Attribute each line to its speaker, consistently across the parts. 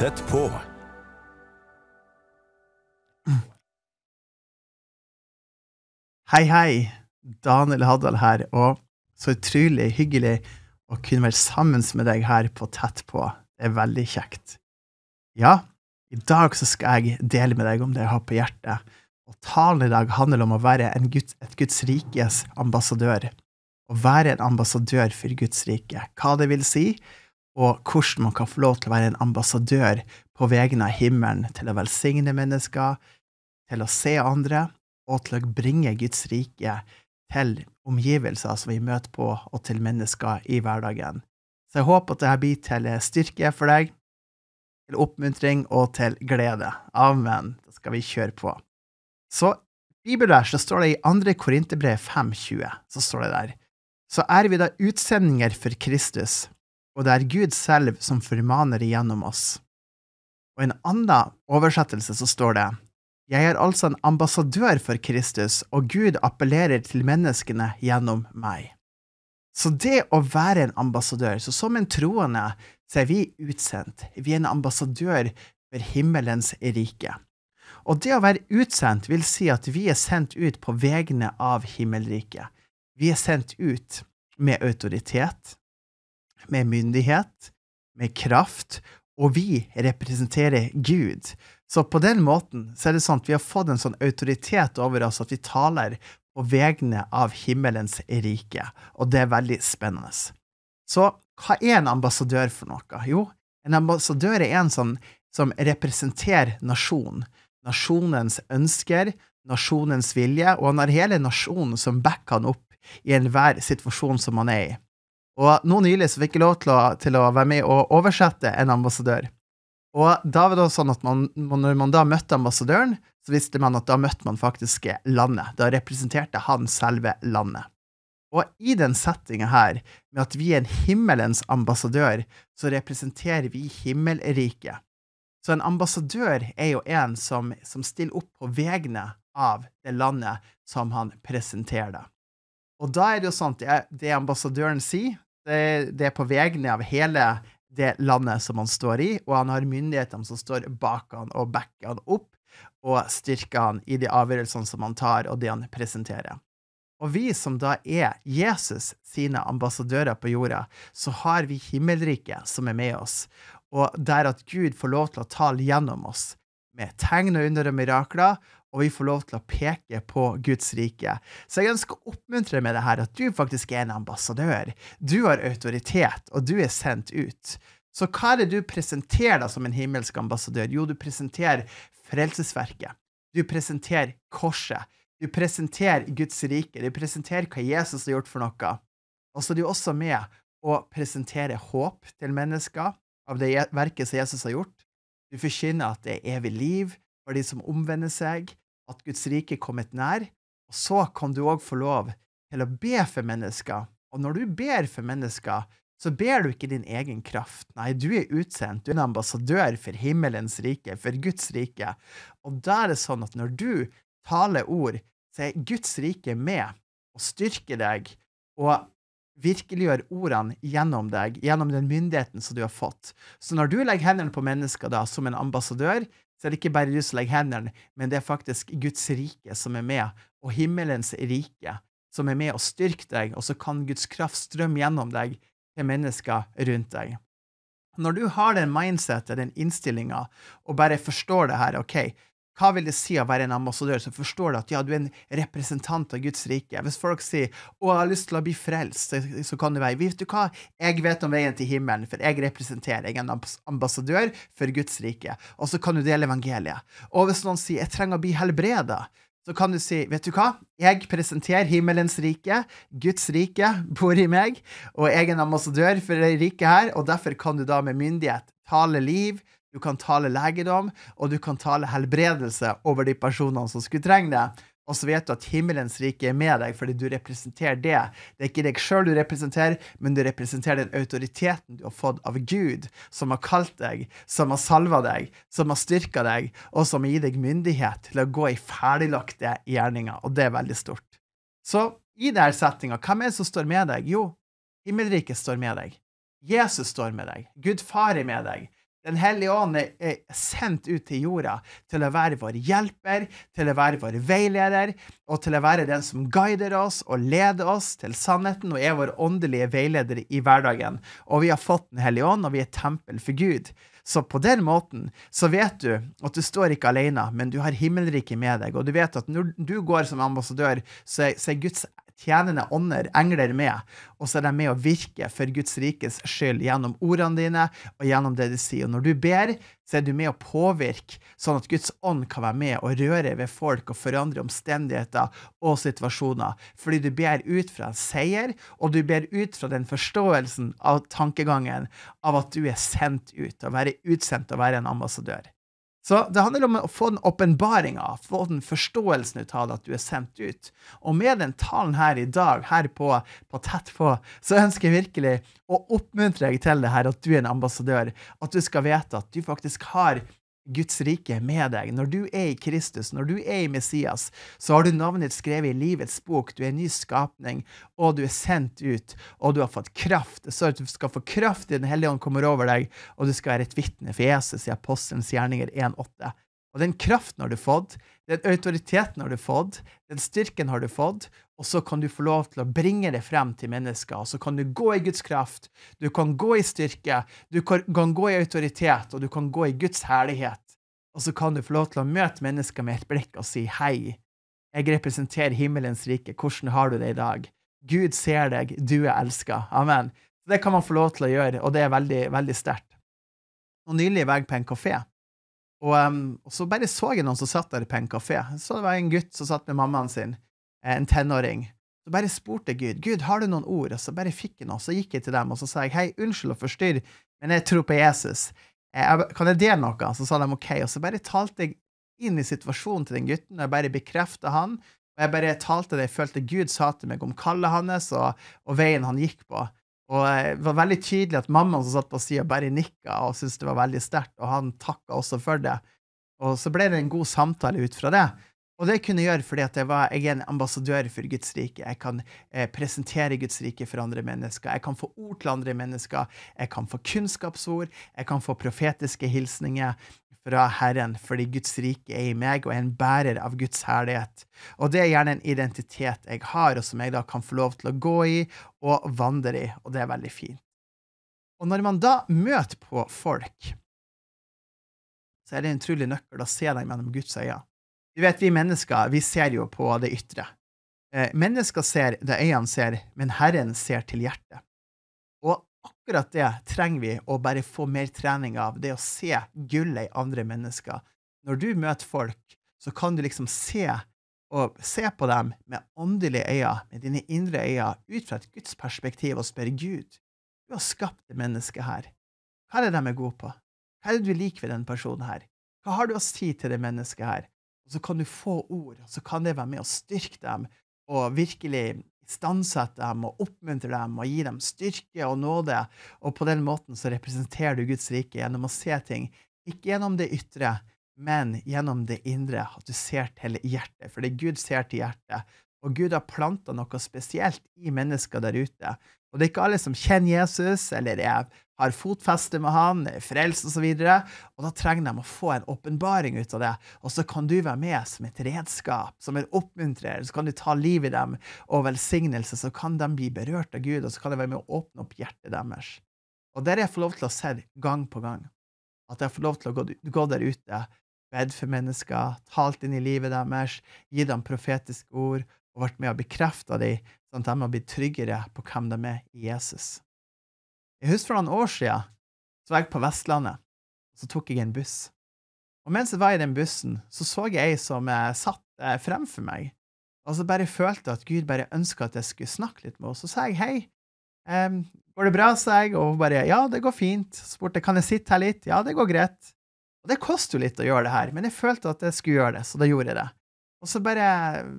Speaker 1: Tett på.
Speaker 2: Hei, hei. Daniel Haddal her, og så utrolig hyggelig å kunne være sammen med deg her på Tett på. Det er veldig kjekt. Ja, i dag så skal jeg dele med deg om det jeg har på hjertet. Og talen i dag handler om å være Guds, et Guds rikes ambassadør. Å være en ambassadør for Guds rike. Hva det vil si, og hvordan man kan få lov til å være en ambassadør på vegne av himmelen til å velsigne mennesker, til å se andre, og til å bringe Guds rike til omgivelser som vi møter på, og til mennesker i hverdagen. Så jeg håper at dette blir til styrke for deg, til oppmuntring og til glede. Amen. Da skal vi kjøre på. Så bibelvers så står det i 2. Korinterbrev 5,20, så står det der, så er vi da utsendinger for Kristus, og det er Gud selv som formaner igjennom oss. Og i en annen oversettelse så står det, jeg er altså en ambassadør for Kristus, og Gud appellerer til menneskene gjennom meg. Så det å være en ambassadør, så som en troende, så er vi utsendt. Vi er en ambassadør for himmelens rike. Og det å være utsendt vil si at vi er sendt ut på vegne av himmelriket. Vi er sendt ut med autoritet, med myndighet, med kraft, og vi representerer Gud. Så på den måten så er det sånn at vi har fått en sånn autoritet over oss at vi taler på vegne av himmelens rike, og det er veldig spennende. Så hva er en ambassadør for noe? Jo, en ambassadør er en sånn som representerer nasjonen. Nasjonens ønsker, nasjonens vilje, og han har hele nasjonen som backer han opp i enhver situasjon som han er i. Og nå nylig så fikk jeg lov til å, til å være med og oversette en ambassadør. Og da var det sånn at man, når man da møtte ambassadøren, så visste man at da møtte man faktisk landet. Da representerte han selve landet. Og i den settinga her, med at vi er en himmelens ambassadør, så representerer vi himmelriket. Så en ambassadør er jo en som, som stiller opp på vegne av det landet som han presenterer. Og da er det jo sånn at det ambassadøren sier, det, det er på vegne av hele det landet som han står i, og han har myndighetene som står bak han og backer han opp og styrker han i de avgjørelsene som han tar, og det han presenterer. Og vi som da er Jesus sine ambassadører på jorda, så har vi himmelriket som er med oss, og der at Gud får lov til å tale gjennom oss med tegn og under og mirakler, og vi får lov til å peke på Guds rike. Så jeg ønsker å oppmuntre med det her at du faktisk er en ambassadør. Du har autoritet, og du er sendt ut. Så hva er det du presenterer da som en himmelsk ambassadør? Jo, du presenterer frelsesverket. Du presenterer korset. Du presenterer Guds rike. Du presenterer hva Jesus har gjort for noe. Og så er du også med å presentere håp til mennesker av det verket som Jesus har gjort. Du forkynner at det er evig liv for de som omvender seg, at Guds rike er kommet nær. Og så kan du òg få lov til å be for mennesker. Og når du ber for mennesker, så ber du ikke din egen kraft. Nei, du er utsendt. Du er en ambassadør for himmelens rike, for Guds rike. Og da er det sånn at når du taler ord, så er Guds rike med og styrker deg og virkeliggjør ordene gjennom deg, gjennom den myndigheten som du har fått. Så når du legger hendene på mennesker da, som en ambassadør, så er det ikke bare du som legger hendene, men det er faktisk Guds rike som er med, og himmelens rike som er med og styrker deg, og så kan Guds kraft strømme gjennom deg til mennesker rundt deg. Når du har den mindsetet, den innstillinga, og bare forstår det her, OK, hva vil det si å være en ambassadør som forstår at ja, du er en representant av Guds rike? Hvis folk sier 'Å, jeg har lyst til å bli frelst', så kan det være 'Vet du hva, jeg vet om veien til himmelen, for jeg representerer, jeg er en ambassadør for Guds rike', og så kan du dele evangeliet. Og hvis noen sier 'Jeg trenger å bli helbreda', så kan du si, vet du hva, jeg presenterer himmelens rike, Guds rike bor i meg, og jeg er en ambassadør for det riket her, og derfor kan du da med myndighet tale liv, du kan tale legedom, og du kan tale helbredelse over de personene som skulle trenge det. Og så vet du at himmelens rike er med deg fordi du representerer det. Det er ikke deg sjøl du representerer, men du representerer den autoriteten du har fått av Gud, som har kalt deg, som har salva deg, som har styrka deg, og som har gitt deg myndighet til å gå i ferdiglagte gjerninger. Og det er veldig stort. Så i denne settinga, hvem er det som står med deg? Jo, himmelriket står med deg. Jesus står med deg. Gud far er med deg. Den hellige ånd er sendt ut til jorda til å være vår hjelper, til å være vår veileder, og til å være den som guider oss og leder oss til sannheten og er vår åndelige veileder i hverdagen. Og vi har fått Den hellige ånd, og vi er tempel for Gud. Så på den måten så vet du at du står ikke alene, men du har himmelriket med deg. Og du vet at når du går som ambassadør, så er, Guds tjenende ånder, engler, med, og så er de med å virke for Guds rikes skyld gjennom ordene dine og gjennom det de sier. Og når du ber, så er du med å påvirke, sånn at Guds ånd kan være med og røre ved folk og forandre omstendigheter og situasjoner. Fordi du ber ut fra en seier, og du ber ut fra den forståelsen av tankegangen av at du er sendt ut, å være utsendt og være en ambassadør. Så det handler om å få den åpenbaringa, få den forståelsen ut av at du er sendt ut. Og med den talen her i dag, her på, på Tett på, så ønsker jeg virkelig å oppmuntre deg til det her, at du er en ambassadør. At du skal vite at du faktisk har Guds rike med deg. Når du er i Kristus, når du er i Messias, så har du navnet ditt skrevet i livets bok. Du er en ny skapning, og du er sendt ut, og du har fått kraft. Så at du skal få kraft i Den hellige ånd kommer over deg, og du skal være et vitne for Jesus i Apostelens gjerninger 1,8. Og den kraften har du fått, den autoriteten har du fått, den styrken har du fått, og så kan du få lov til å bringe det frem til mennesker. Så kan du gå i Guds kraft, du kan gå i styrke, du kan gå i autoritet, og du kan gå i Guds herlighet. Og så kan du få lov til å møte mennesker med et blikk og si hei, jeg representerer himmelens rike, hvordan har du det i dag? Gud ser deg, du er elska. Amen. Det kan man få lov til å gjøre, og det er veldig, veldig sterkt. Og nylig var jeg på en kafé, og, um, og, så bare så jeg noen som satt der på en kafé. Så det var en gutt som satt med mammaen sin. Eh, en tenåring. Så bare spurte Gud Gud, har du noen ord, og så bare fikk jeg noe. Så gikk jeg til dem og så sa jeg, hei, unnskyld å forstyrre, men jeg tror på Jesus. Jeg, kan jeg dele noe? Så sa de OK. Og så bare talte jeg inn i situasjonen til den gutten, jeg bare bekrefta han. Og jeg bare talte det jeg følte Gud sa til meg om kallet hans og, og veien han gikk på. Og eh, det var veldig tydelig at mammaen som satt på sida, bare nikka og syntes det var veldig sterkt, og han takka også for det. Og så ble det en god samtale ut fra det. Og det kunne jeg gjøre fordi jeg, var, jeg er en ambassadør for Guds rike. Jeg kan eh, presentere Guds rike for andre mennesker. Jeg kan få ord til andre mennesker. Jeg kan få kunnskapsord. Jeg kan få profetiske hilsninger fra Herren, fordi Guds rike er i meg og er en bærer av Guds herlighet. Og det er gjerne en identitet jeg har, og som jeg da kan få lov til å gå i og vandre i, og det er veldig fint. Og når man da møter på folk, så er det en utrolig nøkkel å se dem gjennom Guds øyne. Du vet, vi mennesker, vi ser jo på det ytre. Eh, mennesker ser det øynene ser, men Herren ser til hjertet. Og akkurat det trenger vi å bare få mer trening av, det å se gullet i andre mennesker. Når du møter folk, så kan du liksom se, og se på dem med åndelige øyne, med dine indre øyne, ut fra et Guds perspektiv, og spørre Gud, du har skapt det mennesket her. Hva er det de er gode på? Hva er det du liker ved den personen her? Hva har du å si til det mennesket her? Så kan du få ord, og så kan det være med å styrke dem og virkelig istandsette dem og oppmuntre dem og gi dem styrke og nåde. Og på den måten så representerer du Guds rike gjennom å se ting, ikke gjennom det ytre, men gjennom det indre, at du ser til hjertet. For det Gud ser til hjertet. Og Gud har planta noe spesielt i mennesker der ute. Og det er ikke alle som kjenner Jesus, eller er, har fotfeste med han, er frelst osv. Og, så og da trenger de å få en åpenbaring ut av det. Og så kan du være med som et redskap, som en oppmuntrer. Så kan du ta liv i dem og velsignelse, så kan de bli berørt av Gud, og så kan det være med å åpne opp hjertet deres. Og der jeg fått lov til å se gang på gang. At jeg får lov til å gå der ute, bedt for mennesker, talt inn i livet deres, gi dem profetiske ord og vært med og bekrefta dem, sånn at de har blitt tryggere på hvem de er i Jesus. Jeg husker for noen år siden så var jeg på Vestlandet, og så tok jeg en buss. Og mens jeg var i den bussen, så så jeg ei som eh, satt eh, fremfor meg, og så bare følte at Gud bare ønska at jeg skulle snakke litt med henne. Så sa jeg hei, um, går det bra, sa jeg, og hun bare ja, det går fint. Så spurte jeg kan jeg sitte her litt, ja, det går greit. Og det koster jo litt å gjøre det her, men jeg følte at jeg skulle gjøre det, så da gjorde jeg det. Og så bare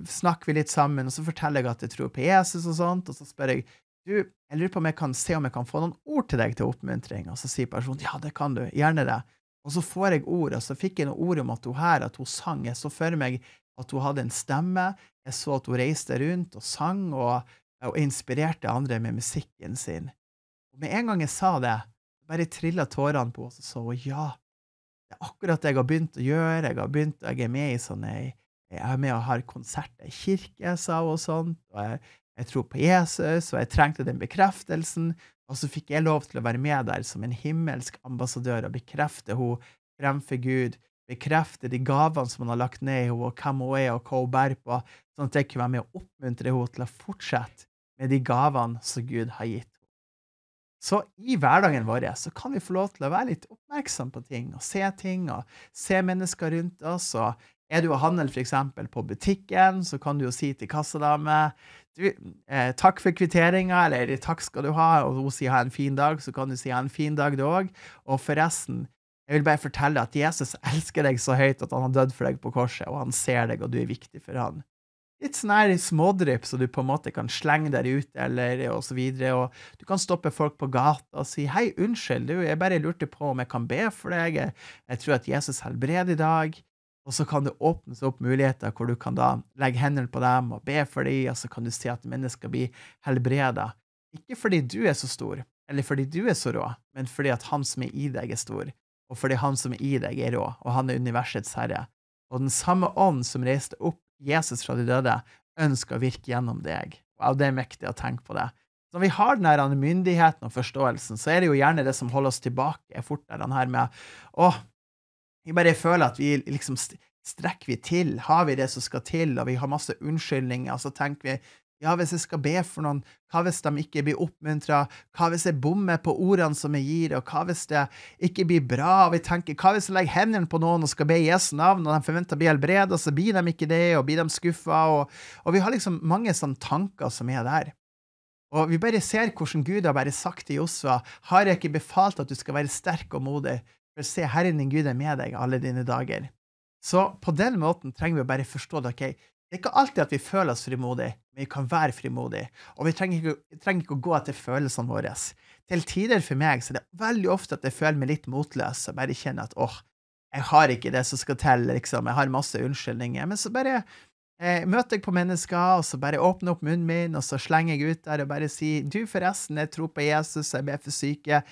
Speaker 2: snakker vi litt sammen, og så forteller jeg at jeg tror på Jesus og sånt, og så spør jeg du, jeg lurer på om jeg kan se om jeg kan få noen ord til deg til oppmuntring, og så sier personen ja, det kan du, gjerne det. Og så får jeg ord, og så fikk jeg noen ord om at hun her, at hun sang, jeg så for meg at hun hadde en stemme, jeg så at hun reiste rundt og sang og, og inspirerte andre med musikken sin. Og med en gang jeg sa det, bare trilla tårene på oss, og så ja, det er akkurat det jeg har begynt å gjøre. Jeg har begynt, jeg er med i sånne Jeg er med og har konserter i kirke, sa hun og sånt, og jeg, jeg tror på Jesus, og jeg trengte den bekreftelsen. Og så fikk jeg lov til å være med der som en himmelsk ambassadør og bekrefte henne fremfor Gud, bekrefte de gavene som han har lagt ned i henne, og hvem hun er, og hva hun bærer på, sånn at jeg kunne være med å oppmuntre henne til å fortsette med de gavene som Gud har gitt henne. Så i hverdagen vår så kan vi få lov til å være litt oppmerksom på ting, og se ting, og se mennesker rundt oss. og er du og handler f.eks. på butikken, så kan du jo si til kassadame du, eh, 'Takk for kvitteringa', eller 'Takk skal du ha', og hun sier 'Ha en fin dag', så kan du si 'Ha en fin dag', du òg. Og forresten, jeg vil bare fortelle at Jesus elsker deg så høyt at han har dødd for deg på korset, og han ser deg, og du er viktig for han litt sånn smådrypp så du på en måte kan slenge der ute, eller og så videre, og du kan stoppe folk på gata og si 'Hei, unnskyld, du, jeg bare lurte på om jeg kan be for deg, jeg tror at Jesus helbreder i dag', og så kan det åpnes opp muligheter hvor du kan da legge hendene på dem og be for dem, og så kan du si at mennesker blir helbreda. Ikke fordi du er så stor, eller fordi du er så rå, men fordi at han som er i deg, er stor, og fordi han som er i deg, er rå, og han er universets herre. Og den samme ånd som reiste opp Jesus fra de døde ønsker å virke gjennom deg. Wow, det er mektig å tenke på det. Så når vi har den myndigheten og forståelsen, så er det jo gjerne det som holder oss tilbake, er fort den her med å, vi bare føler at vi liksom strekker vi til, har vi det som skal til, og vi har masse unnskyldninger, og så tenker vi ja, hvis jeg skal be for noen, hva hvis de ikke blir oppmuntra? Hva hvis jeg bommer på ordene som jeg gir, og hva hvis det ikke blir bra? Og vi tenker, hva hvis jeg legger hendene på noen og skal be i Jesu navn, og de forventer å bli helbreda, så blir de ikke det, og blir de skuffa? Og, og, vi har liksom mange sånne tanker som er der. Og vi bare ser hvordan Gud har bare sagt til Josva, har jeg ikke befalt at du skal være sterk og modig, for se, Herren din Gud er med deg alle dine dager. Så på den måten trenger vi å bare forstå det, ok, det er ikke alltid at vi føler oss frimodige, men vi kan være frimodige. Og vi trenger ikke, trenger ikke å gå etter følelsene våre. Til tider for meg så er det veldig ofte at jeg føler meg litt motløs og bare kjenner at åh, jeg har ikke det som skal til, liksom. Jeg har masse unnskyldninger. Men så bare eh, møter jeg på mennesker, og så bare åpner opp munnen min, og så slenger jeg ut der og bare sier du, forresten, jeg tror på Jesus, jeg ber for syke,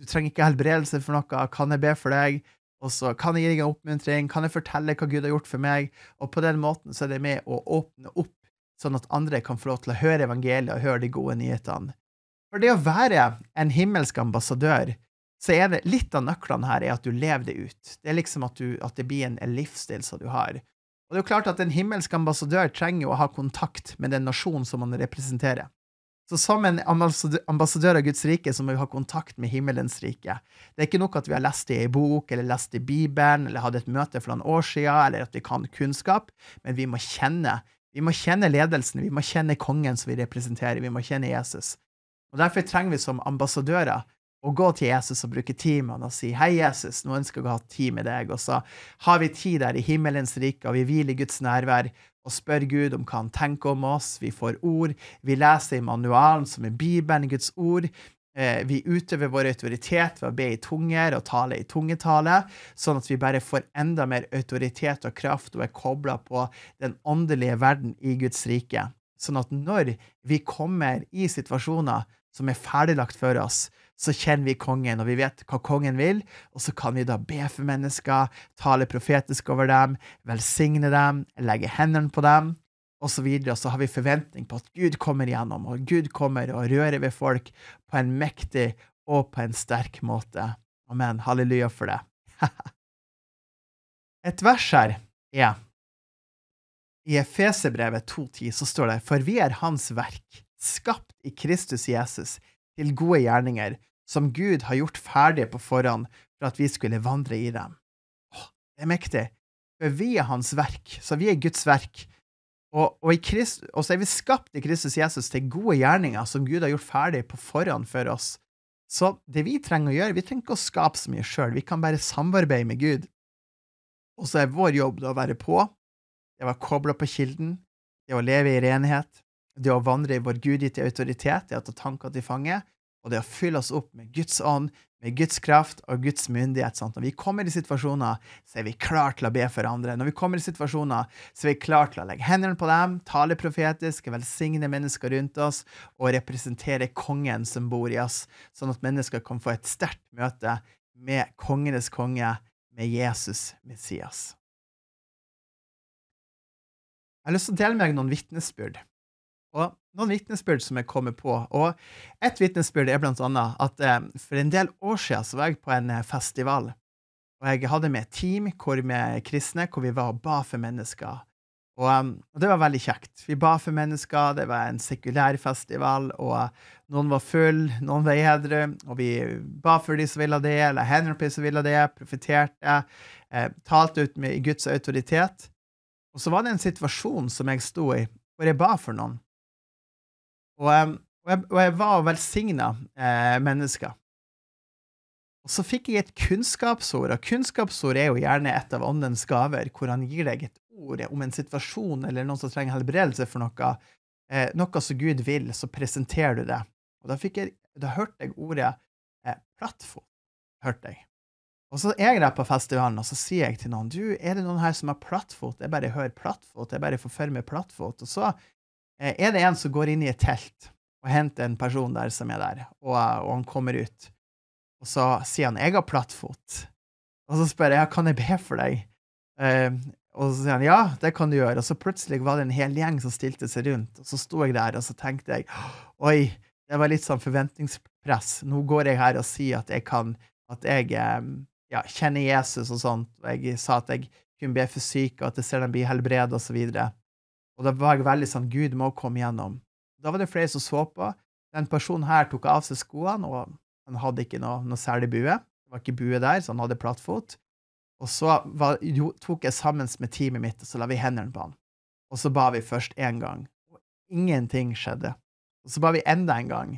Speaker 2: du trenger ikke helbredelse for noe, kan jeg be for deg? Og så kan jeg gi deg en oppmuntring, kan jeg fortelle hva Gud har gjort for meg? Og på den måten så er det med å åpne opp, sånn at andre kan få lov til å høre evangeliet og høre de gode nyhetene. For det å være en himmelsk ambassadør, så er det litt av nøklene her er at du lever det ut. Det er liksom at, du, at det blir en, livsstil som du har. Og det er jo klart at en himmelsk ambassadør trenger å ha kontakt med den nasjonen som man representerer. Så som en ambassadør av Guds rike så må vi ha kontakt med himmelens rike. Det er ikke nok at vi har lest det i ei bok, eller lest det i Bibelen, eller hadde et møte for noen år siden, eller at vi kan kunnskap, men vi må kjenne. Vi må kjenne ledelsen, vi må kjenne kongen som vi representerer, vi må kjenne Jesus. Og Derfor trenger vi som ambassadører å gå til Jesus og bruke tid med han og si hei, Jesus, nå ønsker jeg å ha tid med deg. Og så har vi tid der i himmelens rike, og vi hviler i Guds nærvær og spør Gud om hva han tenker om oss. Vi får ord. Vi leser i manualen, som er Bibelen, Guds ord. Eh, vi utøver vår autoritet ved å be i tunger og tale i tungetale, sånn at vi bare får enda mer autoritet og kraft og er kobla på den åndelige verden i Guds rike. Sånn at når vi kommer i situasjoner som er ferdiglagt for oss, så kjenner vi kongen, og vi vet hva kongen vil, og så kan vi da be for mennesker, tale profetisk over dem, velsigne dem, legge hendene på dem, og så videre, og så har vi forventning på at Gud kommer igjennom, og Gud kommer og rører ved folk på en mektig og på en sterk måte. Amen. Halleluja for det. Et vers her er i Efeserbrevet 2,10 så står det, for vi er Hans verk, skapt i Kristus Jesus, til gode gjerninger, som Gud har gjort ferdig på forhånd for at vi skulle vandre i dem. Åh, det er mektig. For vi er Hans verk, så vi er Guds verk. Og, og, Christ, og, så er vi skapt i Kristus Jesus til gode gjerninger som Gud har gjort ferdig på forhånd for oss. Så det vi trenger å gjøre, vi trenger ikke å skape så mye sjøl, vi kan bare samarbeide med Gud. Og så er vår jobb å være på, det å være kobla på kilden, det å leve i renhet, det å vandre i vår gudgitte autoritet, det å ta tanker til fange, og det å fylle oss opp med Guds ånd, med Guds kraft og Guds myndighet. Sant? Når vi kommer i situasjoner, så er vi klare til å be for andre. Når vi kommer i situasjoner, så er vi klare til å legge hendene på dem, tale profetisk, velsigne mennesker rundt oss og representere kongen som bor i oss, sånn at mennesker kan få et sterkt møte med kongenes konge, med Jesus Messias. Jeg har lyst til å dele med deg noen vitnesbyrd. Og noen vitnesbyrd som jeg kommer på. Og et vitnesbyrd er blant annet at eh, for en del år siden så var jeg på en eh, festival. Og jeg hadde med et team hvor med kristne hvor vi var og ba for mennesker. Og, um, og, det var veldig kjekt. Vi ba for mennesker, det var en sekulær festival, og noen var full, noen var edru, og vi ba for de som ville det, eller hendene på de som ville det, profeterte, eh, talte ut med Guds autoritet. Og så var det en situasjon som jeg sto i, hvor jeg ba for noen. Og, og, jeg, var velsigna eh, mennesker. Og så fikk jeg et kunnskapsord, og kunnskapsord er jo gjerne et av åndens gaver, hvor han gir deg et ord om en situasjon eller noen som trenger helbredelse for noe, eh, noe som Gud vil, så presenterer du det. Og da, fikk jeg, da hørte jeg ordet eh, plattfot. hørte jeg. Og så er jeg der på festivalen, og så sier jeg til noen du, er det noen her som har plattfot? Jeg bare hører plattfot, jeg bare får for meg plattfot. Og så er det en som går inn i et telt og henter en person der som er der, og, og han kommer ut, og så sier han 'jeg har plattfot', og så spør jeg 'kan jeg be for deg'? Uh, og så sier han 'ja, det kan du gjøre', og så plutselig var det en hel gjeng som stilte seg rundt, og så sto jeg der, og så tenkte jeg 'oi', det var litt sånn forventningspress. Nå går jeg her og sier at jeg kan at jeg ja, kjenner Jesus og sånt, og jeg sa at jeg kunne be for syke, og at jeg ser dem bli helbredet, og så videre. Og da var veldig sånn Gud må komme gjennom. Da var det flere som så på. Den personen her tok av seg skoene, og han hadde ikke noe, noe særlig bue. Det var ikke bue der, så han hadde plattfot. Og så var, jo, tok jeg sammen med teamet mitt, og så la vi hendene på han. Og så ba vi først én gang, og ingenting skjedde. Og så ba vi enda en gang.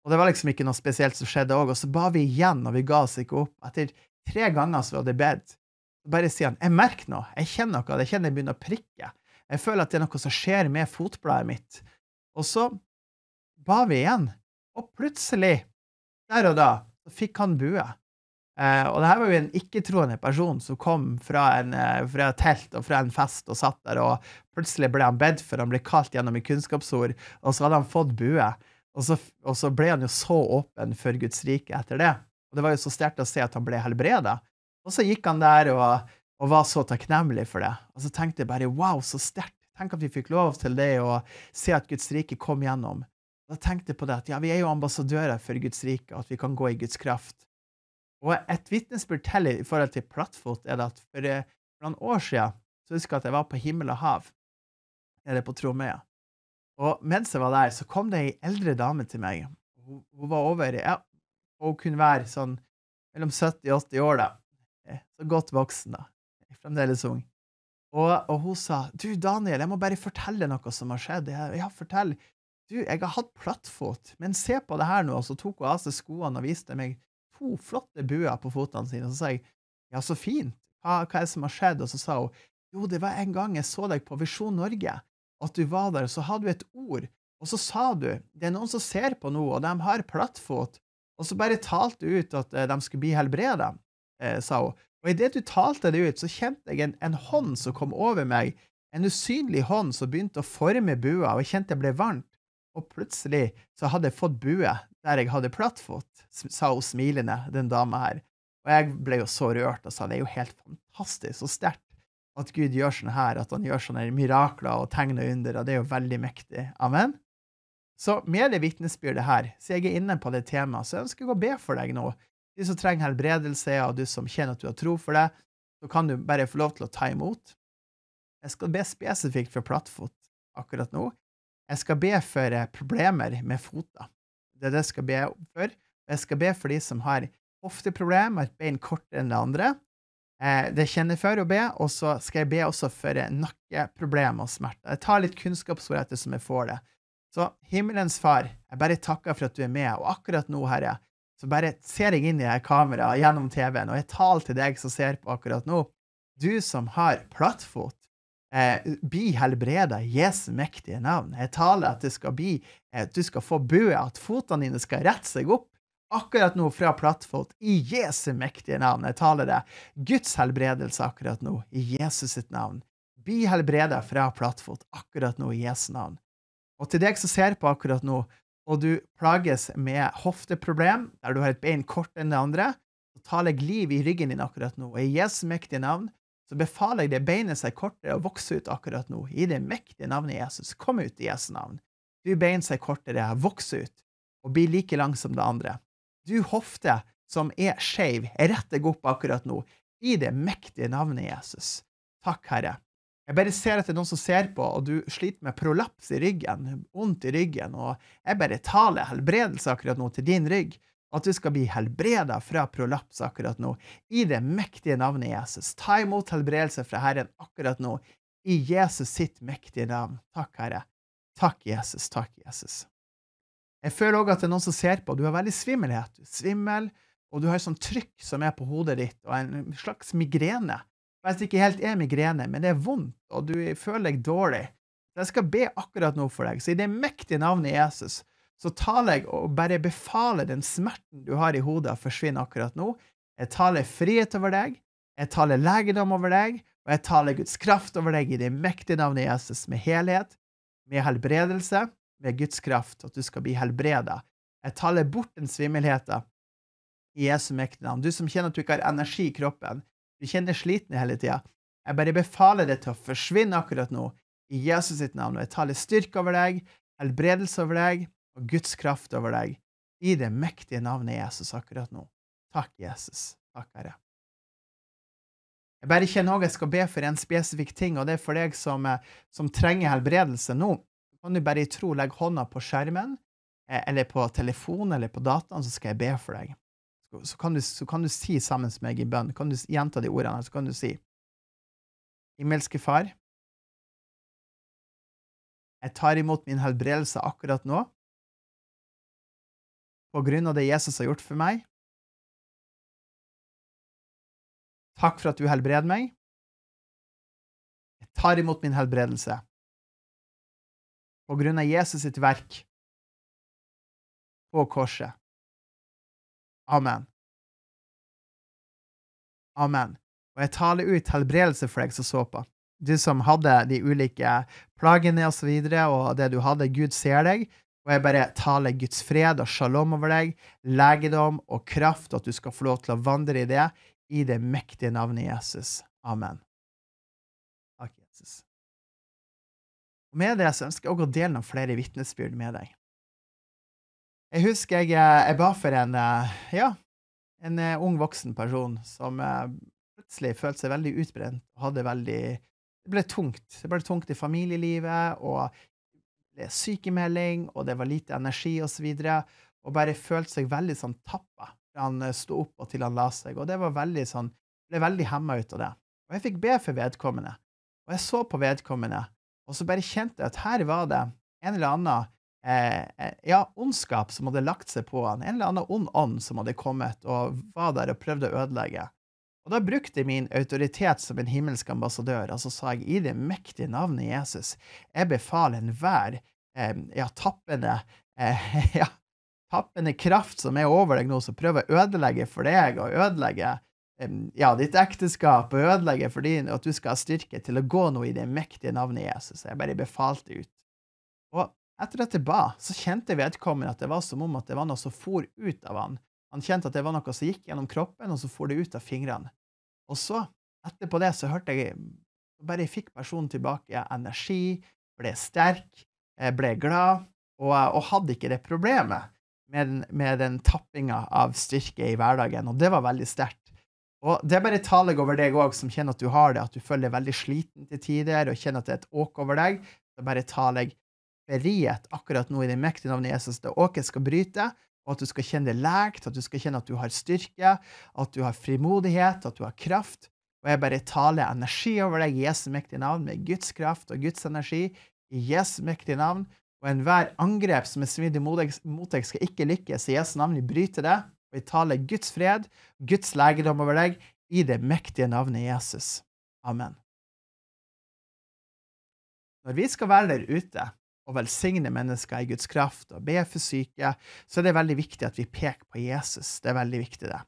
Speaker 2: Og det var liksom ikke noe spesielt som skjedde òg. Og så ba vi igjen, og vi ga oss ikke opp. Etter tre ganger som vi hadde bedt, så bare sier han 'Jeg merker noe. Jeg kjenner noe. Jeg kjenner jeg begynner å prikke.' Jeg føler at det er noe som skjer med fotbladet mitt. Og så ba vi igjen, og plutselig, der og da, så fikk han bue. Eh, og det her var jo en ikke-troende person som kom fra, en, eh, fra, et telt og fra en fest og satt der, og plutselig ble han bedt for, han ble kalt gjennom i kunnskapsord, og så hadde han fått bue. Og så, og så ble han jo så åpen for Guds rike etter det. Og det var jo så sterkt å se at han ble helbreda. Og så gikk han der og og var så takknemlig for det. Og så tenkte jeg bare wow, så sterkt. Tenk at vi fikk lov til det, og se at Guds rike kom gjennom. Da tenkte jeg på det at ja, vi er jo ambassadører for Guds rike, at vi kan gå i Guds kraft. Og et vitnesbyrd til i forhold til plattfot er det at for, eh, for noen år siden så husker jeg at jeg var på himmel og hav, nede på Tromøya. Og mens jeg var der, så kom det ei eldre dame til meg. Hun, hun var over ja, og hun kunne være sånn mellom 70 og 80 år, da. Eh, så godt voksen, da fremdeles ung. Og, og, hun sa du, Daniel, jeg må bare fortelle noe som har skjedd. Jeg, ja, fortell. Du, jeg har hatt plattfot, men se på det her nå. Og så tok hun av seg skoene og viste meg to flotte buer på fotene sine. Og så sa jeg ja, så fint. Hva, hva er det som har skjedd? Og så sa hun jo, det var en gang jeg så deg på Visjon Norge, at du var der, så hadde du et ord, og så sa du det er noen som ser på nå, og de har plattfot, og så bare talte du ut at eh, de skulle bli helbreda, eh, sa hun. Og idet du talte det ut, så kjente jeg en, en, hånd som kom over meg, en usynlig hånd som begynte å forme bua, og jeg kjente det ble varmt. Og plutselig så hadde jeg fått bue der jeg hadde plattfot, sa hun smilende, den dama her. Og jeg ble jo så rørt og sa det er jo helt fantastisk og sterkt at Gud gjør sånn her, at han gjør sånne mirakler og tegn og under, og det er jo veldig mektig. Amen? Så med det vitnesbyrdet her, så jeg er inne på det temaet, så jeg ønsker jeg å be for deg nå de som trenger helbredelse, og du som kjenner at du har tro for det, så kan du bare få lov til å ta imot. Jeg skal be spesifikt for plattfot akkurat nå. Jeg skal be for eh, problemer med fota. Det er det jeg skal be for. Jeg skal be for de som har hofteproblemer, et bein kortere enn det andre. Eh, det kjenner jeg for å be, og så skal jeg be også for nakkeproblemer og smerter. Jeg tar litt kunnskapsord etter som jeg får det. Så himmelens far, jeg bare takker for at du er med, og akkurat nå, Herre, så bare ser jeg inn i kameraet gjennom TV-en, og jeg taler til deg som ser på akkurat nå. Du som har plattfot, eh, bli helbreda i Jesu mektige navn. Jeg taler at det skal bli, eh, at du skal få bue, at fotene dine skal rette seg opp akkurat nå fra plattfot i Jesu mektige navn. Jeg taler det. Guds helbredelse akkurat nå i Jesus sitt navn. Bli helbreda fra plattfot akkurat nå i Jesu navn. Og til deg som ser på akkurat nå, og du plages med hofteproblem, der du har et bein kortere enn det andre, så taler jeg liv i ryggen din akkurat nå. Og i Jesu mektige navn så befaler jeg det beinet seg kortere og vokse ut akkurat nå. I det mektige navnet Jesus. Kom ut i Jesu navn. Du bein seg kortere, voks ut, og bli like lang som det andre. Du hofte som er skeiv, rett deg opp akkurat nå. I det mektige navnet Jesus. Takk, Herre. Jeg bare ser at det er noen som ser på, og du sliter med prolaps i ryggen, vondt i ryggen, og jeg bare taler helbredelse akkurat nå til din rygg at du skal bli helbreda fra prolaps akkurat nå, i det mektige navnet Jesus. Ta imot helbredelse fra Herren akkurat nå, i Jesus sitt mektige navn. Takk, Herre. Takk, Jesus. Takk, Jesus. Jeg føler òg at det er noen som ser på. Du har veldig svimmelhet. Svimmel, og du har et sånt trykk som er på hodet ditt, og en slags migrene. Jeg det ikke helt er migrene, men det er vondt, og du føler deg dårlig. Så jeg skal be akkurat nå for deg. Så i det mektige navnet Jesus så taler jeg og bare befaler den smerten du har i hodet, forsvinner forsvinne akkurat nå. Jeg taler frihet over deg, jeg taler legedom over deg, og jeg taler Guds kraft over deg i det mektige navnet Jesus, med helhet, med helbredelse, med Guds kraft, at du skal bli helbreda. Jeg taler bort den svimmelheten i Jesu mektige navn. Du som kjenner at du ikke har energi i kroppen, du kjenner sliten hele tida. Jeg bare befaler deg til å forsvinne akkurat nå, i Jesus sitt navn, og jeg taler styrke over deg, helbredelse over deg, og Guds kraft over deg i det mektige navnet Jesus akkurat nå. Takk, Jesus. Takk, Herre. Jeg bare kjenner òg jeg skal be for en spesifikk ting, og det er for deg som, eh, som trenger helbredelse nå. Kan du bare i tro legge hånda på skjermen, eh, eller på telefonen eller på dataen, så skal jeg be for deg. Så kan du, så kan du si sammen med meg i bønn, kan du gjenta de ordene, så kan du si Himmelske Far, jeg tar imot min helbredelse akkurat nå på grunn av det Jesus har gjort for meg. Takk for at du helbreder meg. Jeg tar imot min helbredelse på grunn av Jesus sitt verk på korset. Amen. Amen. Og jeg taler ut helbredelse for deg som så på. Du som hadde de ulike plagene og så videre, og det du hadde, Gud ser deg, og jeg bare taler Guds fred og shalom over deg, legedom og kraft, og at du skal få lov til å vandre i det, i det mektige navnet Jesus. Amen. Takk, Jesus. Og Med det så ønsker jeg å dele noen flere vitnesbyrd med deg. Jeg husker jeg, eh, jeg ba for en, eh, ja, en eh, ung voksen person som plutselig følte seg veldig utbrent hadde veldig Det ble tungt. Det ble tungt i familielivet, og sykemelding, og det var lite energi og, så videre, og bare følte seg veldig sånn tappa fra han sto opp og til han la seg, og det var veldig sånn, ble veldig hemma ut av det. Og jeg fikk be for vedkommende, og jeg så på vedkommende, og så bare kjente jeg at her var det en eller annen eh, eh, ja, ondskap som hadde lagt seg på han, en eller annen ond ånd som hadde kommet og var der og prøvde å ødelegge. Og da brukte jeg min autoritet som en himmelsk ambassadør, og så sa jeg i det mektige navnet Jesus, jeg befaler enhver eh, ja, tappende eh, ja, tappende kraft som er over deg nå, som prøver å ødelegge for deg og ødelegge eh, ja, ditt ekteskap og ødelegge for din, at du skal ha styrke til å gå nå i det mektige navnet Jesus. Jeg bare befalte ut. Etter at jeg ba, så kjente vedkommende at det var som om at det var noe som for ut av han han kjente at det var noe som gikk gjennom kroppen, og så for det ut av fingrene. Og så, etterpå det, så hørte jeg Bare jeg fikk personen tilbake energi, ble sterk, ble glad, og, og hadde ikke det problemet med den, med den tappinga av styrke i hverdagen, og det var veldig sterkt. Og det er bare taler over deg òg, som kjenner at du har det, at du føler deg veldig sliten til tider, og kjenner at det er et åk over deg. Så bare taler jeg frihet akkurat nå i det mektige navnet Jesus. Det åket skal bryte, og at du skal kjenne det lekt, at du skal kjenne at du har styrke, at du har frimodighet, at du har kraft. Og jeg bare taler energi over deg i Jesu mektige navn, med Guds kraft og Guds energi, i Jesu mektige navn. Og enhver angrep som er smidig mot deg, skal ikke lykkes. I Jesu navn vi bryter det, og vi taler Guds fred, Guds legedom over deg, i det mektige navnet Jesus. Amen. når vi skal være der ute og velsigne mennesker i Guds kraft og be for syke, så er det veldig viktig at vi peker på Jesus. Det er veldig viktig, det.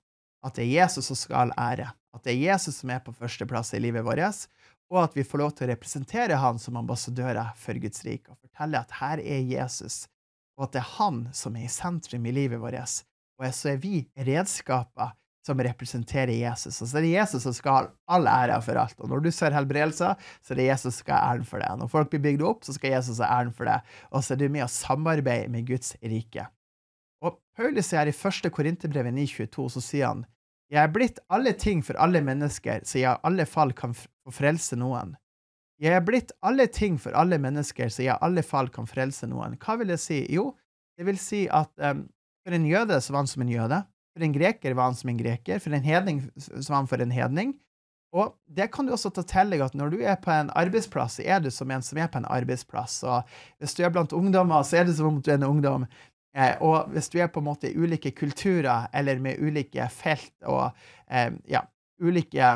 Speaker 2: At det er Jesus som skal ære. At det er Jesus som er på førsteplass i livet vårt, og at vi får lov til å representere han som ambassadører for Guds rike og fortelle at her er Jesus, og at det er han som er i sentrum i livet vårt, og så er vi redskaper som representerer Jesus. Og så er det Jesus som skal ha all ære for alt. Og når du ser helbredelser, så er det Jesus som skal ha æren for det. Når folk blir bygd opp, så skal Jesus ha æren for det. Og så er du med å samarbeide med Guds rike. Og Paulus sier i 1. Korinterbrev 9,22, så sier han jeg er blitt alle ting for alle mennesker, så jeg i alle fall kan få frelse noen. Jeg er blitt alle ting for alle mennesker, så jeg i alle fall kan frelse noen. Hva vil det si? Jo, det vil si at um, for en jøde så var han som en jøde. For en greker var han som en greker. For en hedning som han for en hedning. Og det kan du også ta til deg at når du er på en arbeidsplass, så er du som en som er på en arbeidsplass. Og hvis du er blant ungdommer, så er det som om du er en ungdom. Eh, og hvis du er på en måte i ulike kulturer eller med ulike felt og eh, ja, ulike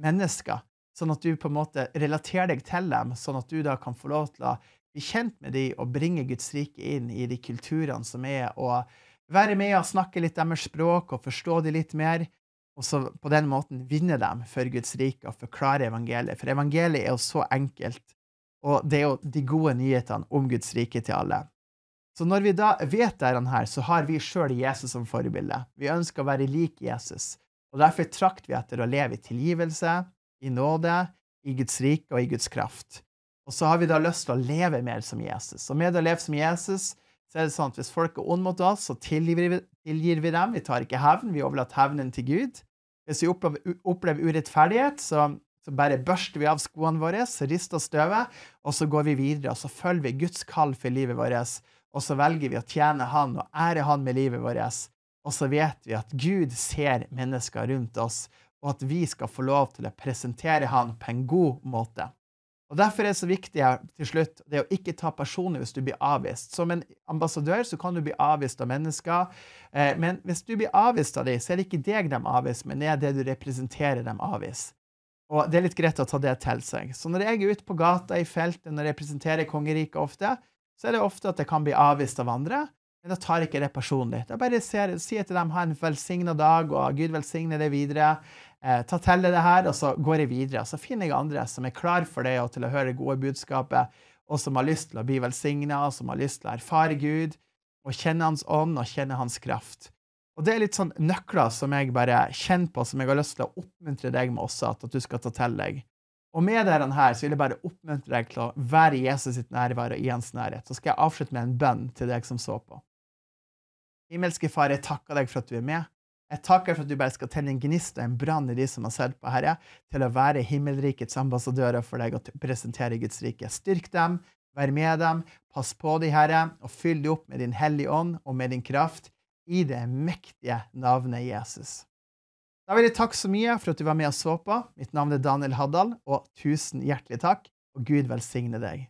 Speaker 2: mennesker, sånn at du på en måte relaterer deg til dem, sånn at du da kan få lov til å bli kjent med dem og bringe Guds rike inn i de kulturene som er, og være med og snakke litt deres språk og forstå dem litt mer, og så på den måten vinne dem for Guds rike og forklare evangeliet. For evangeliet er jo så enkelt, og det er jo de gode nyhetene om Guds rike til alle. Så når vi da vet dette her, så har vi sjøl Jesus som forbilde. Vi ønsker å være lik Jesus. Og derfor trakter vi etter å leve i tilgivelse, i nåde, i Guds rike og i Guds kraft. Og så har vi da lyst til å leve mer som Jesus. Og med å leve som Jesus, så er det sånn at hvis folk er onde mot oss, så tilgir vi, tilgir vi, dem. Vi tar ikke hevn, vi overlater hevnen til Gud. Hvis vi opplever, opplever urettferdighet, så, så, bare børster vi av skoene våre, rister støvet, og så går vi videre. Og så følger vi Guds kall for livet vårt og så velger vi å tjene Han og ære Han med livet vårt. Og så vet vi at Gud ser mennesker rundt oss, og at vi skal få lov til å presentere Han på en god måte. Og Derfor er det så viktig til slutt det å ikke ta personlig hvis du blir avvist. Som en ambassadør så kan du bli avvist av mennesker, eh, men hvis du blir avvist av dem, så er det ikke deg de avviser, men det er det du representerer dem avviser. Og det er litt greit å ta det til seg. Så når jeg er ute på gata i feltet, når jeg representerer kongeriket ofte, så er det ofte at jeg kan bli avvist av andre. Men da tar jeg ikke det personlig. Da bare sier jeg til dem ha en velsigna dag, og Gud velsigne det videre. Eh, ta til deg det her, og så går jeg videre. Så finner jeg andre som er klar for det og til å høre det gode budskapet, og som har lyst til å bli velsigna, og som har lyst til å erfare Gud og kjenne Hans ånd og kjenne Hans kraft. Og det er litt sånn nøkler som jeg bare kjenner på, som jeg har lyst til å oppmuntre deg med også, at, at du skal ta til deg. Og med dette her så vil jeg bare oppmuntre deg til å være i Jesus sitt nærvær og i hans nærhet. Så skal jeg avslutte med en bønn til deg som så på. Himmelske Far, jeg takker deg for at du er med. Jeg takker for at du bare skal tenne en gnist og en brann i de som har sett på, Herre, til å være himmelrikets ambassadører for deg og presentere Guds rike. Styrk dem, vær med dem, pass på de, Herre, og fyll de opp med din hellige ånd og med din kraft i det mektige navnet Jesus. Da vil jeg takke så mye for at du var med og så på. Mitt navn er Daniel Haddal, og tusen hjertelig takk, og Gud velsigne deg.